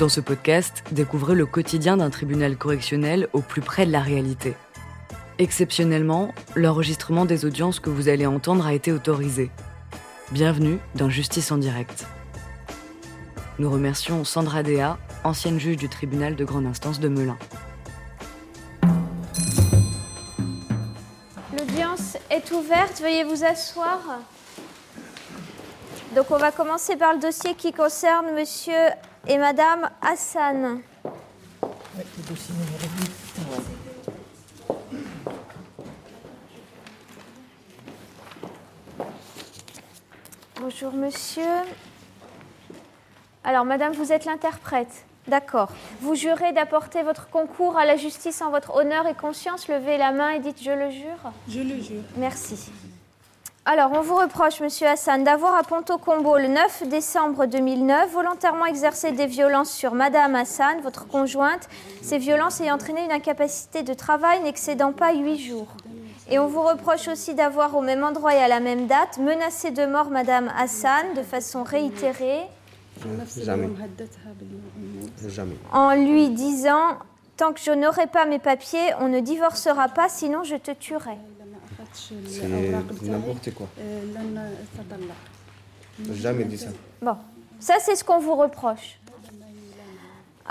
Dans ce podcast, découvrez le quotidien d'un tribunal correctionnel au plus près de la réalité. Exceptionnellement, l'enregistrement des audiences que vous allez entendre a été autorisé. Bienvenue dans Justice en direct. Nous remercions Sandra Dea, ancienne juge du tribunal de grande instance de Melun. L'audience est ouverte, veuillez vous asseoir. Donc on va commencer par le dossier qui concerne monsieur et madame Hassan. Bonjour monsieur. Alors madame, vous êtes l'interprète. D'accord. Vous jurez d'apporter votre concours à la justice en votre honneur et conscience. Levez la main et dites je le jure. Je le jure. Merci. Alors, on vous reproche, Monsieur Hassan, d'avoir à Ponto Combo le 9 décembre 2009 volontairement exercé des violences sur Madame Hassan, votre conjointe, ces violences ayant entraîné une incapacité de travail n'excédant pas 8 jours. Et on vous reproche aussi d'avoir, au même endroit et à la même date, menacé de mort Madame Hassan de façon réitérée, Jamais. Jamais. en lui disant Tant que je n'aurai pas mes papiers, on ne divorcera pas, sinon je te tuerai. C'est n'importe quoi. Jamais dit ça. Bon, ça c'est ce qu'on vous reproche.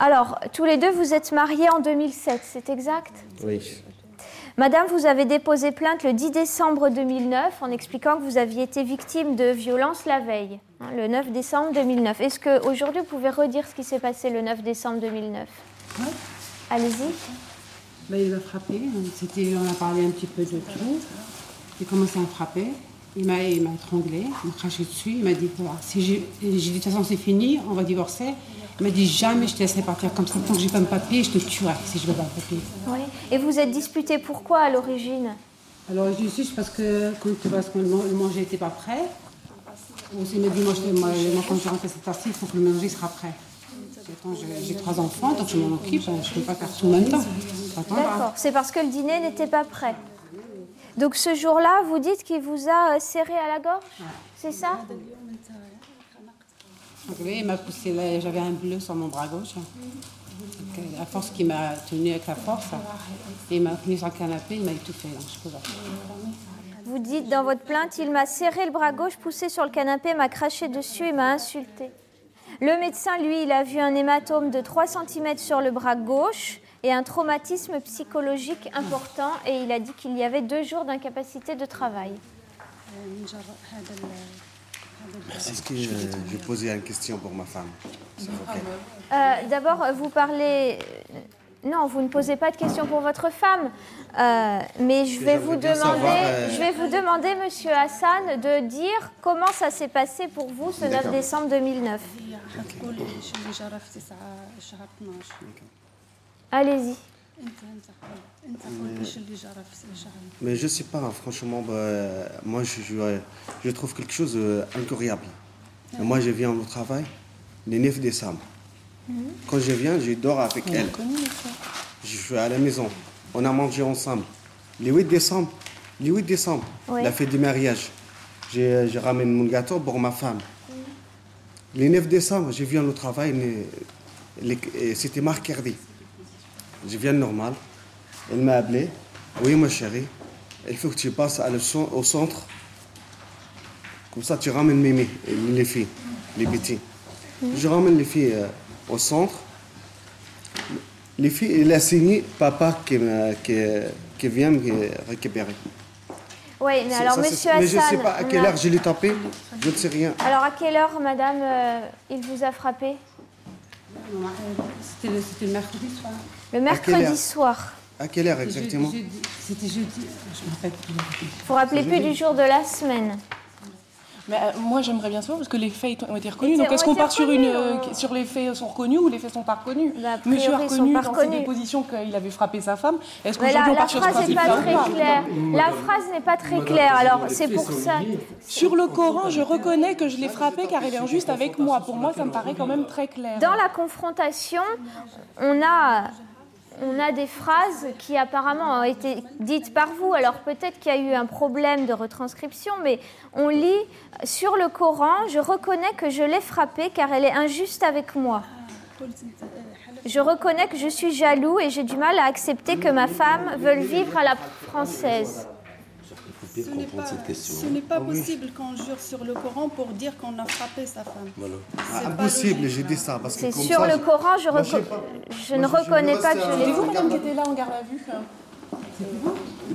Alors, tous les deux, vous êtes mariés en 2007, c'est exact? Oui. Madame, vous avez déposé plainte le 10 décembre 2009 en expliquant que vous aviez été victime de violences la veille, hein, le 9 décembre 2009. Est-ce qu'aujourd'hui, vous pouvez redire ce qui s'est passé le 9 décembre 2009 Ouais. Allez-y. Il m'a frappé. C'était, on a parlé un petit peu de tout. Il a commencé à me frapper. Il m'a, il m'a étranglé, il m'a craché dessus. Il m'a dit voilà, si j'ai, j'ai dit de toute façon c'est fini, on va divorcer. Il m'a dit jamais je te laisserai partir comme ça. Tant que j'ai pas de papier, je te tuerai si je veux pas de papier. Oui. Et vous êtes disputé pourquoi à l'origine? Alors je dis juste parce que quand parce que le man- le manger n'était pas prêt. Il m'a dit moi, je, moi, quand je rentre à cette heure-ci, il faut que le manger sera prêt. J'ai, j'ai trois enfants, donc je m'en occupe. Je ne peux pas faire tout en même temps. D'accord. C'est parce que le dîner n'était pas prêt. Donc ce jour-là, vous dites qu'il vous a euh, serré à la gorge C'est ça oui, il m'a poussé, là, j'avais un bleu sur mon bras gauche. Donc, euh, à force qu'il m'a tenu avec la force, il m'a tenu sur le canapé, il m'a étouffé. Vous dites dans votre plainte, il m'a serré le bras gauche, poussé sur le canapé, m'a craché dessus et m'a insulté. Le médecin, lui, il a vu un hématome de 3 cm sur le bras gauche et un traumatisme psychologique important et il a dit qu'il y avait deux jours d'incapacité de travail. Est-ce que je, je posais une question pour ma femme D'abord, vous parlez... Non, vous ne posez pas de question pour votre femme, mais je vais, vous demander, savoir, euh... je vais vous demander, Monsieur Hassan, de dire comment ça s'est passé pour vous ce 9 décembre 2009. Okay. Okay. Allez-y. Mais je sais pas, franchement, bah, moi je, je, trouve quelque chose euh, d'incroyable. Moi je viens au travail le 9 décembre. Quand je viens, je dors avec elle. Je suis à la maison. On a mangé ensemble. Le 8 décembre, le 8 décembre la fête du mariage, je, ramène mon gâteau pour ma femme. Le 9 décembre, je viens au travail, euh, c'était marqué. Je viens normal. Elle m'a appelé. Oui, ma chérie, il faut que tu passes à le cen- au centre. Comme ça, tu ramènes Mimi, les filles, les petits. Je ramène les filles euh, au centre. Les filles, il a signé papa qui, me- qui, qui vient me récupérer. Oui, mais alors, ça, Monsieur mais je ne Hassan. sais pas à quelle heure je l'ai tapé. Je ne sais rien. Alors, à quelle heure, Madame, euh, il vous a frappé? euh, C'était le, c'était le mercredi soir. Le mercredi soir. À quelle heure exactement C'était jeudi. Je me rappelle plus. Vous vous rappelez plus du jour de la semaine Mais euh, moi, j'aimerais bien savoir, parce que les faits ont été reconnus. Donc, est-ce qu'on part sur, une, euh, on- sur les faits sont reconnus ou les faits sont pas reconnus? Bah, priori, Monsieur a reconnu dans ses dépositions qu'il avait frappé sa femme. Est-ce Mais qu'aujourd'hui, la, on la part sur ce phrase n'est principe-là pas ou pas? très claire. La phrase n'est pas très claire. Alors, c'est pour ça. Sur le Coran, je reconnais que je l'ai frappé car il est injuste avec moi. Pour moi, ça me paraît quand même très clair. Dans la confrontation, on a, on a des phrases qui apparemment ont été dites par vous. Alors peut-être qu'il y a eu un problème de retranscription, mais on lit sur le Coran, je reconnais que je l'ai frappée car elle est injuste avec moi. Je reconnais que je suis jaloux et j'ai du mal à accepter que ma femme veuille vivre à la française. Ce n'est pas, ce n'est pas possible qu'on jure sur le Coran pour dire qu'on a frappé sa femme. C'est pas Impossible, j'ai dit ça. Parce que C'est comme sur ça, le je- Coran, je, Moi, reco- je sais pas. je ne je- je reconnais pas que je l'ai C'est vous, qui était là en garde à vue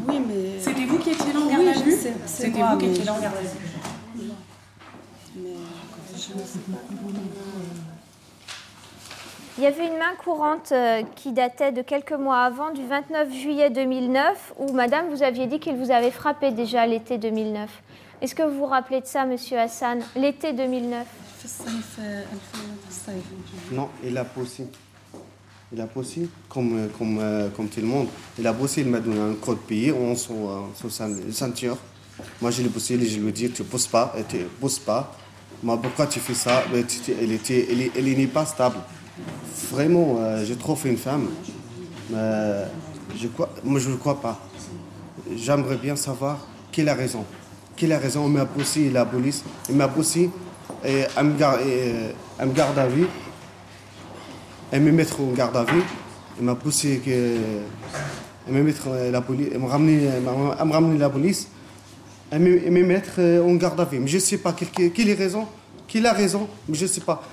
Oui, mais. C'était vous qui étiez là en Oui, garde à je vue sais, C'était vous qui mais étiez là en je- garde à vue. Il y avait une main courante euh, qui datait de quelques mois avant, du 29 juillet 2009, où madame, vous aviez dit qu'il vous avait frappé déjà l'été 2009. Est-ce que vous vous rappelez de ça, monsieur Hassan L'été 2009 Non, il a poussé. Il a bossé comme, euh, comme, euh, comme tout le monde. Il a bossé, il m'a donné un code pays, on son, son ceinture. Moi, je l'ai poussé, je lui ai dit, tu pousses pas, tu pousses pas. Mais pourquoi tu fais ça? Elle n'est pas stable. Vraiment, euh, j'ai trop fait une femme. Mais je moi, je ne crois pas. J'aimerais bien savoir qui a raison. Qui a raison? On m'a bossé, la police. Il m'a et elle me garde, et, garde à vue. Elle me mettre en garde à vue. Elle m'a poussé que. Me mettre euh, la police. Me ramener, me ramener la police. Elle me, mettre euh, en garde à vue. Mais je ne sais pas quelle, quelle, quelle est raison. Qui a raison? Mais je ne sais pas.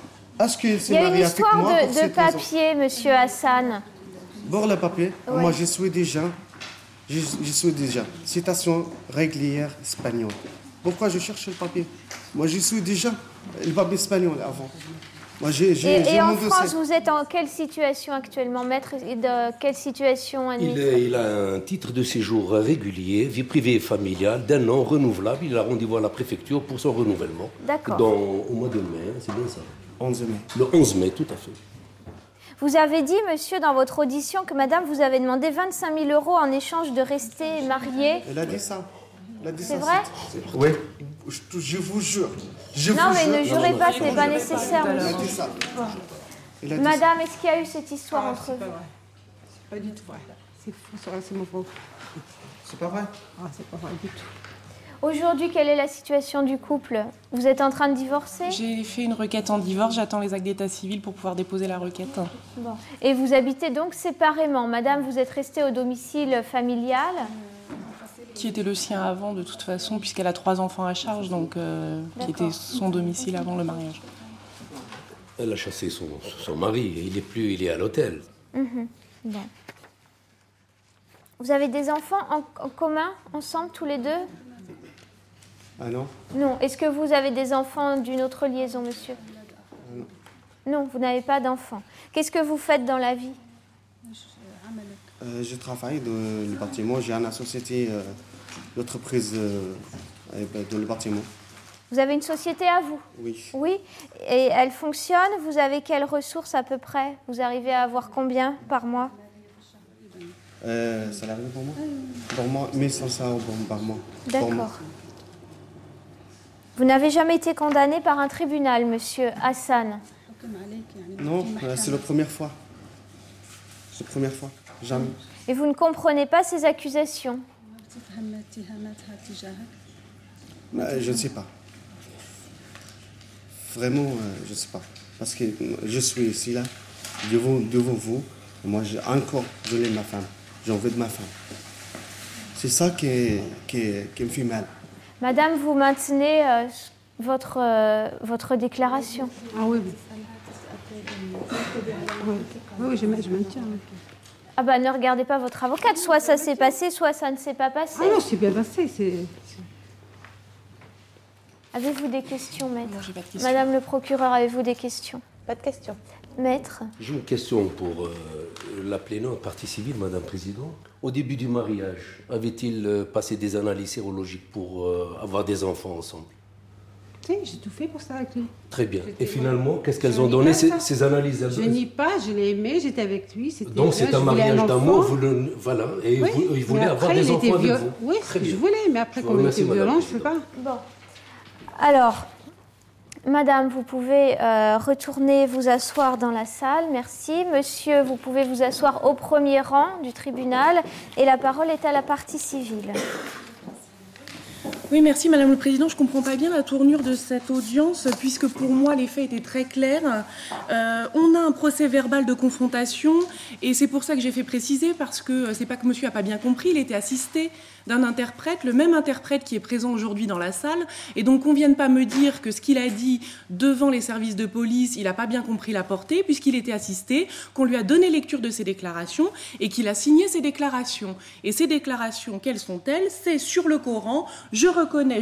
Est-ce qu'elle Il s'est y a une histoire de, papier, monsieur Hassan. Bon, le papier, Ouais. moi je suis déjà, je, je suis déjà, citation régulière espagnole. Pourquoi je cherche le papier? Moi je suis déjà le papier espagnol avant. Moi Et, en dossier. France, vous êtes en quelle situation actuellement, maître? De quelle situation Il, il a un titre de séjour régulier, vie privée et familiale, d'un an renouvelable. Il a rendez-vous à la préfecture pour son renouvellement. D'accord. Dans- Au mois de mai, c'est bien ça. 11 mai. Le 11 mai, tout à fait. Vous avez dit, monsieur, dans votre audition, que madame vous avait demandé 25 000 euros en échange de rester mariée. Elle a dit ça. C'est ça, vrai Oui. Je, vous jure. Je Non, vous mais jure. ne jurez pas, ce n'est pas nécessaire, Elle a monsieur. dit ça. Elle a dit Madame, est-ce qu'il y a eu cette histoire entre C'est vous pas vrai. C'est pas du tout vrai. C'est faux, c'est faux. ça. C'est pas vrai. Ah, c'est pas vrai du tout. Aujourd'hui, quelle est la situation du couple? Vous êtes en train de divorcer? J'ai fait une requête en divorce, j'attends les actes d'état civil pour pouvoir déposer la requête. Bon. Et vous habitez donc séparément. Madame, vous êtes restée au domicile familial? Qui était le sien avant, de toute façon, puisqu'elle a trois enfants à charge, donc euh, qui était son domicile avant le mariage. Elle a chassé son, son mari. Il est plus, il est à l'hôtel. Bon. Vous avez des enfants en, en commun, ensemble, tous les deux? Ah non Non. Est-ce que vous avez des enfants d'une autre liaison, monsieur Non, vous n'avez pas d'enfants. Qu'est-ce que vous faites dans la vie Euh, je travaille dans le bâtiment. J'ai une société euh, d'entreprise euh, euh, dans le bâtiment. Vous avez une société à vous Oui. Oui. Et elle fonctionne? Vous avez quelles ressources à peu près? Vous arrivez à avoir combien par mois? Euh, ça pour moi Pour moi, 1500 euros par mois. D'accord. Vous n'avez jamais été condamné par un tribunal, monsieur Hassan Non, euh, c'est la première fois. C'est la première fois, jamais. Et vous ne comprenez pas ces accusations? Euh, je ne sais pas. Vraiment, euh, je ne sais pas. Parce que je suis ici, là, devant, devant vous. Moi, j'ai encore, je l'aime ma femme. J'ai envie de ma femme. C'est ça qui, qui me fait mal. Madame, vous maintenez euh, votre, euh, votre déclaration Ah oui, oui. Oui, oui je, ma- je maintiens. Ah bah ne regardez pas votre avocate, soit ça s'est passé, soit ça ne s'est pas passé. Ah non, c'est bien passé. C'est... Avez-vous des questions, maître Non, j'ai pas de questions. Madame le procureur, avez-vous des questions? Pas de question. Maître J'ai une question pour euh, la plaignante partie civile, Madame Présidente. Au début du mariage, avait-il euh, passé des analyses sérologiques pour euh, avoir des enfants ensemble? Sais, j'ai tout fait pour ça avec lui. Très bien. Et finalement, qu'est-ce qu'elles ont donné ces, ces analyses Je nie pas, je l'ai aimé, j'étais avec lui. C'était Donc c'est je un voulais mariage d'amour, vous le- voilà, et Oui, vous- il voulait mais avoir après, des il enfants était avec viol- vous. Oui, Très je bien. voulais, mais après, Je vous comme il remercie, était Madame violent, je ne peux pas. Bon. Alors, Madame, vous pouvez euh, retourner vous asseoir dans la salle. Merci. Monsieur, vous pouvez vous asseoir au premier rang du tribunal. Et la parole est à la partie civile. Oui, merci Madame le Président. Je ne comprends pas bien la tournure de cette audience, puisque pour moi les faits étaient très clairs. Euh, on a un procès verbal de confrontation, et c'est pour ça que j'ai fait préciser, parce que c'est pas que monsieur n'a pas bien compris, il était assisté d'un interprète, le même interprète qui est présent aujourd'hui dans la salle, et donc on ne vienne pas me dire que ce qu'il a dit devant les services de police, il n'a pas bien compris la portée, puisqu'il était assisté, qu'on lui a donné lecture de ses déclarations, et qu'il a signé ses déclarations. Et ces déclarations, quelles sont-elles? C'est sur le Coran, je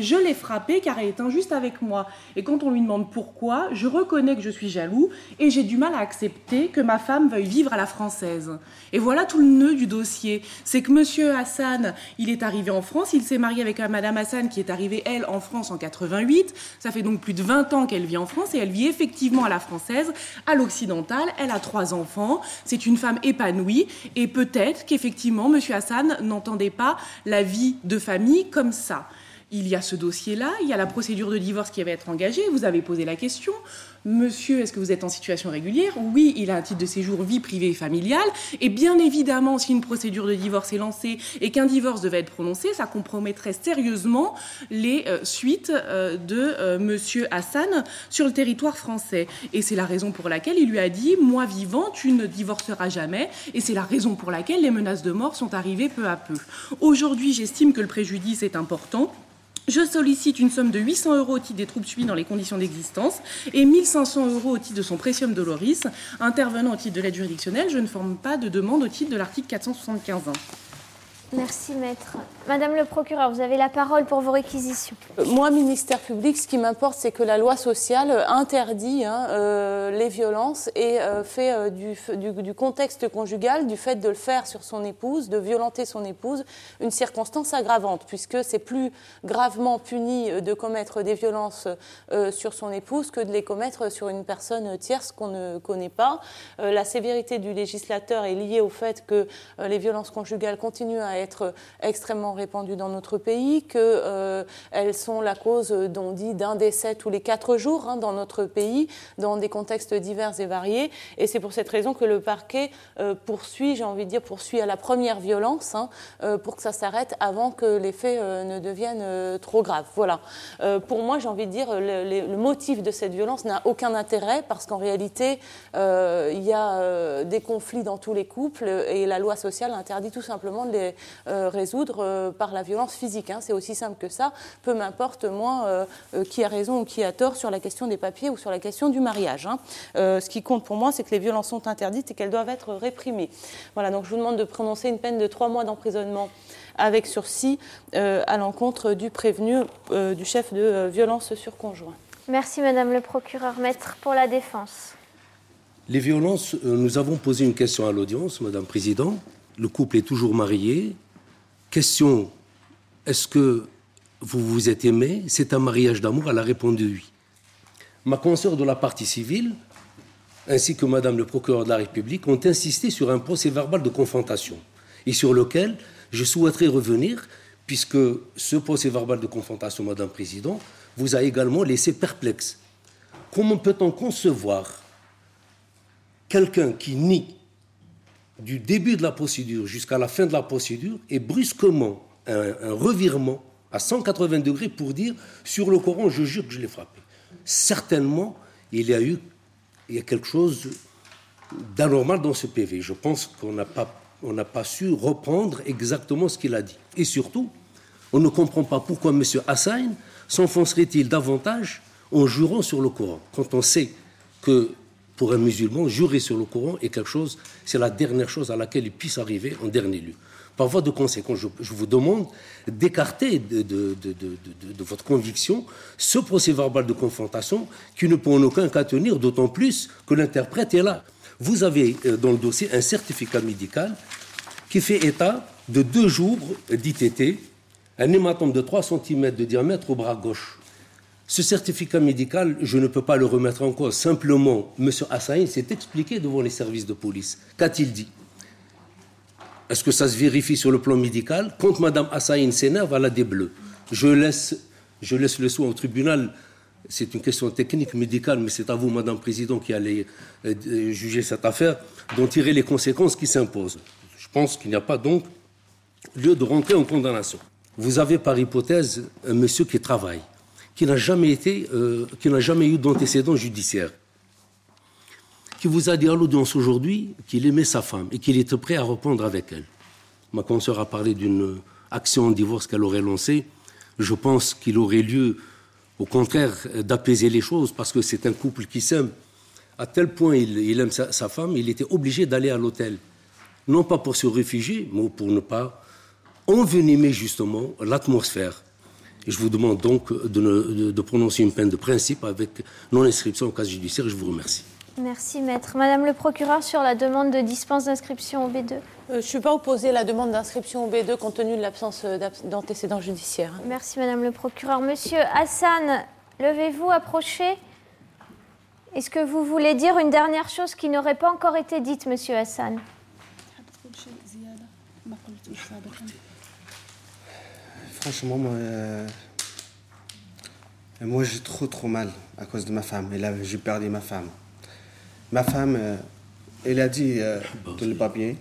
je l'ai frappé car elle est injuste avec moi. Et quand on lui demande pourquoi, je reconnais que je suis jaloux, et j'ai du mal à accepter que ma femme veuille vivre à la française. Et voilà tout le nœud du dossier. C'est que monsieur Hassan, il est arrivé en France, il s'est marié avec madame Hassan qui est arrivée, elle, en France en 88. Ça fait donc plus de 20 ans qu'elle vit en France et elle vit effectivement à la française, à l'occidentale. Elle a trois enfants. C'est une femme épanouie et peut-être qu'effectivement, monsieur Hassan n'entendait pas la vie de famille comme ça. Il y a ce dossier-là, il y a la procédure de divorce qui va être engagée, vous avez posé la question. Monsieur, est-ce que vous êtes en situation régulière? Oui, il a un titre de séjour vie privée et familiale. Et bien évidemment, si une procédure de divorce est lancée et qu'un divorce devait être prononcé, ça compromettrait sérieusement les euh, suites euh, de euh, Monsieur Hassan sur le territoire français. Et c'est la raison pour laquelle il lui a dit Moi vivant, tu ne divorceras jamais. Et c'est la raison pour laquelle les menaces de mort sont arrivées peu à peu. Aujourd'hui, j'estime que le préjudice est important. Je sollicite une somme de 800 euros au titre des troupes suivies dans les conditions d'existence et 1500 euros au titre de son précium doloris. Intervenant au titre de l'aide juridictionnelle, je ne forme pas de demande au titre de l'article 475 Merci, maître. Madame le procureur, vous avez la parole pour vos réquisitions. Euh, moi, ministère public, ce qui m'importe, c'est que la loi sociale interdit hein, euh, les violences et euh, fait du, contexte conjugal, du fait de le faire sur son épouse, de violenter son épouse, une circonstance aggravante, puisque c'est plus gravement puni de commettre des violences sur son épouse que de les commettre sur une personne tierce qu'on ne connaît pas. la sévérité du législateur est liée au fait que les violences conjugales continuent à être extrêmement répandues dans notre pays, qu'elles euh, sont la cause, dont dit, d'un décès tous les quatre jours hein, dans notre pays, dans des contextes divers et variés. Et c'est pour cette raison que le parquet euh, poursuit, j'ai envie de dire, poursuit à la première violence hein, euh, pour que ça s'arrête avant que les faits ne deviennent trop graves. Voilà. pour moi, j'ai envie de dire, le, le, motif de cette violence n'a aucun intérêt parce qu'en réalité, il y a des conflits dans tous les couples et la loi sociale interdit tout simplement de les, euh, résoudre euh, par la violence physique. Hein. C'est aussi simple que ça. Peu m'importe, moi, euh, qui a raison ou qui a tort sur la question des papiers ou sur la question du mariage. Hein. ce qui compte pour moi, c'est que les violences sont interdites et qu'elles doivent être réprimées. Voilà, donc je vous demande de prononcer une peine de trois mois d'emprisonnement avec sursis à l'encontre du prévenu, du chef de violence sur conjoint. Merci, Madame le procureur. Maître pour la défense. Les violences, nous avons posé une question à l'audience, Madame Président le couple est toujours marié. Question, est-ce que vous vous êtes aimé? C'est un mariage d'amour Elle a répondu oui. Ma consoeur de la partie civile, ainsi que Madame le procureur de la République, ont insisté sur un procès verbal de confrontation, et sur lequel je souhaiterais revenir, puisque ce procès verbal de confrontation, Madame Président, vous a également laissé perplexe. Comment peut-on concevoir quelqu'un qui nie du début de la procédure jusqu'à la fin de la procédure et brusquement un, revirement à 180 degrés pour dire sur le Coran, je jure que je l'ai frappé. Certainement, il y a eu il y a quelque chose d'anormal dans ce PV. Je pense qu'on n'a pas, n'a pas su reprendre exactement ce qu'il a dit. Et surtout, on ne comprend pas pourquoi M. Hassan s'enfoncerait-il davantage en jurant sur le Coran, quand on sait que pour un musulman, jurer sur le Coran est quelque chose, c'est la dernière chose à laquelle il puisse arriver en dernier lieu. Par voie de conséquence, je, vous demande d'écarter de, votre conviction ce procès verbal de confrontation qui ne peut en aucun cas tenir, d'autant plus que l'interprète est là. Vous avez euh, dans le dossier un certificat médical qui fait état de deux jours d'ITT, un hématome de 3 cm de diamètre au bras gauche. Ce certificat médical, je ne peux pas le remettre en cause. Simplement, M. Hassaïn s'est expliqué devant les services de police. Qu'a-t-il dit? Est-ce que ça se vérifie sur le plan médical? Quand Mme Hassaïn s'énerve, elle a des bleus. Je laisse, je laisse le soin au tribunal. C'est une question technique, médicale, mais c'est à vous, Madame Président, qui allez euh, juger cette affaire, d'en tirer les conséquences qui s'imposent. Je pense qu'il n'y a pas donc lieu de rentrer en condamnation. vous avez par hypothèse un monsieur qui travaille, qui n'a jamais été, euh, qui n'a jamais eu d'antécédent judiciaire, qui vous a dit à l'audience aujourd'hui qu'il aimait sa femme et qu'il était prêt à reprendre avec elle. Ma consoeur a parlé d'une action en divorce qu'elle aurait lancée. Je pense qu'il aurait lieu, au contraire, d'apaiser les choses parce que c'est un couple qui s'aime. À tel point il, aime sa femme, il était obligé d'aller à l'hôtel. Non pas pour se réfugier, mais pour ne pas envenimer justement l'atmosphère. Et je vous demande donc de, prononcer une peine de principe avec non-inscription au cas judiciaire. Je vous remercie. Merci, maître. Madame le procureur, sur la demande de dispense d'inscription au B2 euh, Je ne suis pas opposée à la demande d'inscription au B2 compte tenu de l'absence euh, d'antécédents judiciaires. Merci, madame le procureur. Monsieur Hassan, levez-vous, approchez. Est-ce que vous voulez dire une dernière chose qui n'aurait pas encore été dite, monsieur Hassan? Franchement, moi, euh, moi j'ai trop trop mal à cause de ma femme. Et là, j'ai perdu ma femme. Ma femme, euh, elle a dit euh, de ne pas bien.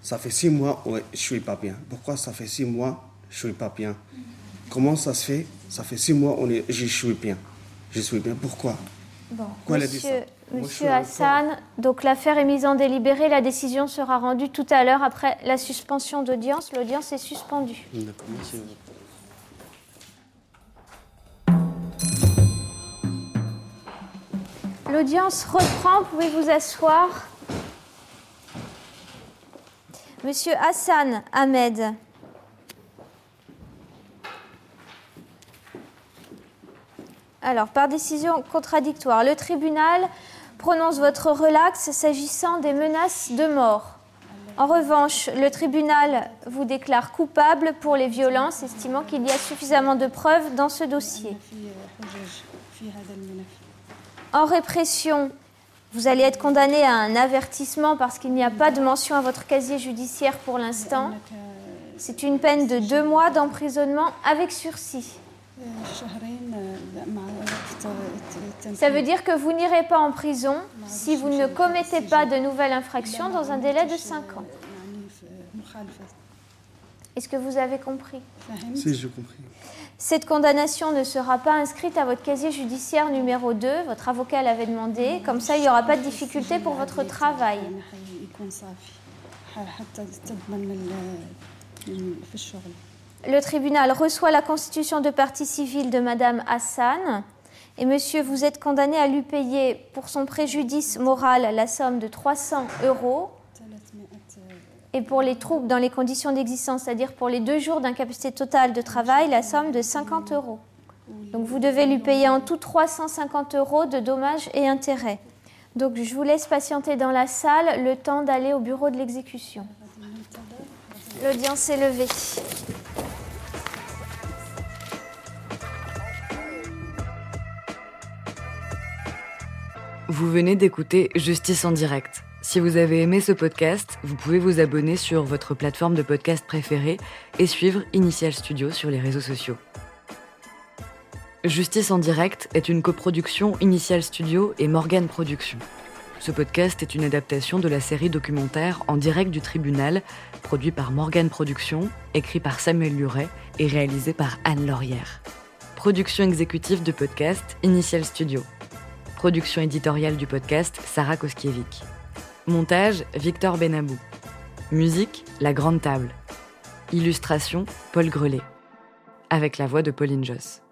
Ça fait six mois, ouais, je suis pas bien. Pourquoi ça fait six mois, je suis pas bien? Comment ça se fait? Ça fait six mois, on est, je suis bien. Je suis bien. Pourquoi? Bon, monsieur, monsieur Hassan, donc l'affaire est mise en délibéré. La décision sera rendue tout à l'heure après la suspension d'audience. L'audience est suspendue. L'audience reprend, vous pouvez vous asseoir? Monsieur Hassan Ahmed. Alors, par décision contradictoire, le tribunal prononce votre relax s'agissant des menaces de mort. En revanche, le tribunal vous déclare coupable pour les violences, estimant qu'il y a suffisamment de preuves dans ce dossier. En répression, vous allez être condamné à un avertissement parce qu'il n'y a pas de mention à votre casier judiciaire pour l'instant. C'est une peine de deux mois d'emprisonnement avec sursis. Ça veut dire que vous n'irez pas en prison si vous ne commettez pas de nouvelles infractions dans un délai de 5 ans. Est-ce que vous avez compris Si, j'ai compris. Cette condamnation ne sera pas inscrite à votre casier judiciaire numéro 2. Votre avocat l'avait demandé. Comme ça, il n'y aura pas de difficulté pour votre travail. Le tribunal reçoit la constitution de partie civile de Madame Hassan. Et monsieur, vous êtes condamné à lui payer pour son préjudice moral la somme de 300 euros. Et pour les troubles dans les conditions d'existence, c'est-à-dire pour les deux jours d'incapacité totale de travail, la somme de 50 euros. Donc vous devez lui payer en tout 350 euros de dommages et intérêts. Donc je vous laisse patienter dans la salle le temps d'aller au bureau de l'exécution. L'audience est levée. Vous venez d'écouter Justice en direct. Si vous avez aimé ce podcast, vous pouvez vous abonner sur votre plateforme de podcast préférée et suivre Initial Studio sur les réseaux sociaux. Justice en direct est une coproduction Initial Studio et Morgan Productions. Ce podcast est une adaptation de la série documentaire En direct du tribunal, produit par Morgan Productions, écrit par Samuel Luret et réalisé par Anne Laurière. Production exécutive de podcast Initial Studio. Production éditoriale du podcast, Sarah Koskiewicz. Montage, Victor Benabou. Musique, La Grande Table. Illustration, Paul Grelet. Avec la voix de Pauline Joss.